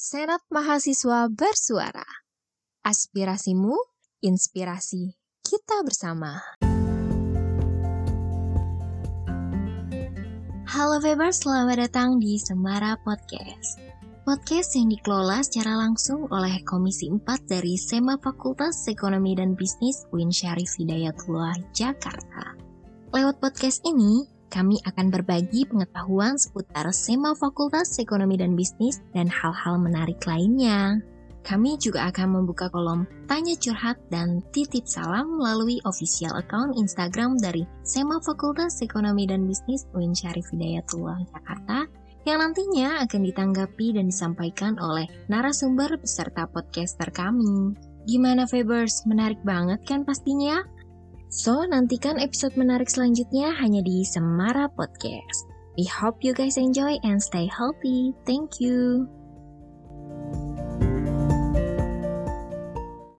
Senat Mahasiswa Bersuara. Aspirasimu, inspirasi kita bersama. Halo Febers, selamat datang di Semara Podcast. Podcast yang dikelola secara langsung oleh Komisi 4 dari SEMA Fakultas Ekonomi dan Bisnis UIN Syarif Hidayatullah, Jakarta. Lewat podcast ini, kami akan berbagi pengetahuan seputar SEMA Fakultas Ekonomi dan Bisnis dan hal-hal menarik lainnya. Kami juga akan membuka kolom tanya curhat dan titip salam melalui official account Instagram dari SEMA Fakultas Ekonomi dan Bisnis UIN Syarif Hidayatullah Jakarta yang nantinya akan ditanggapi dan disampaikan oleh narasumber beserta podcaster kami. Gimana Febers? Menarik banget kan pastinya? So, nantikan episode menarik selanjutnya hanya di Semara Podcast. We hope you guys enjoy and stay healthy. Thank you.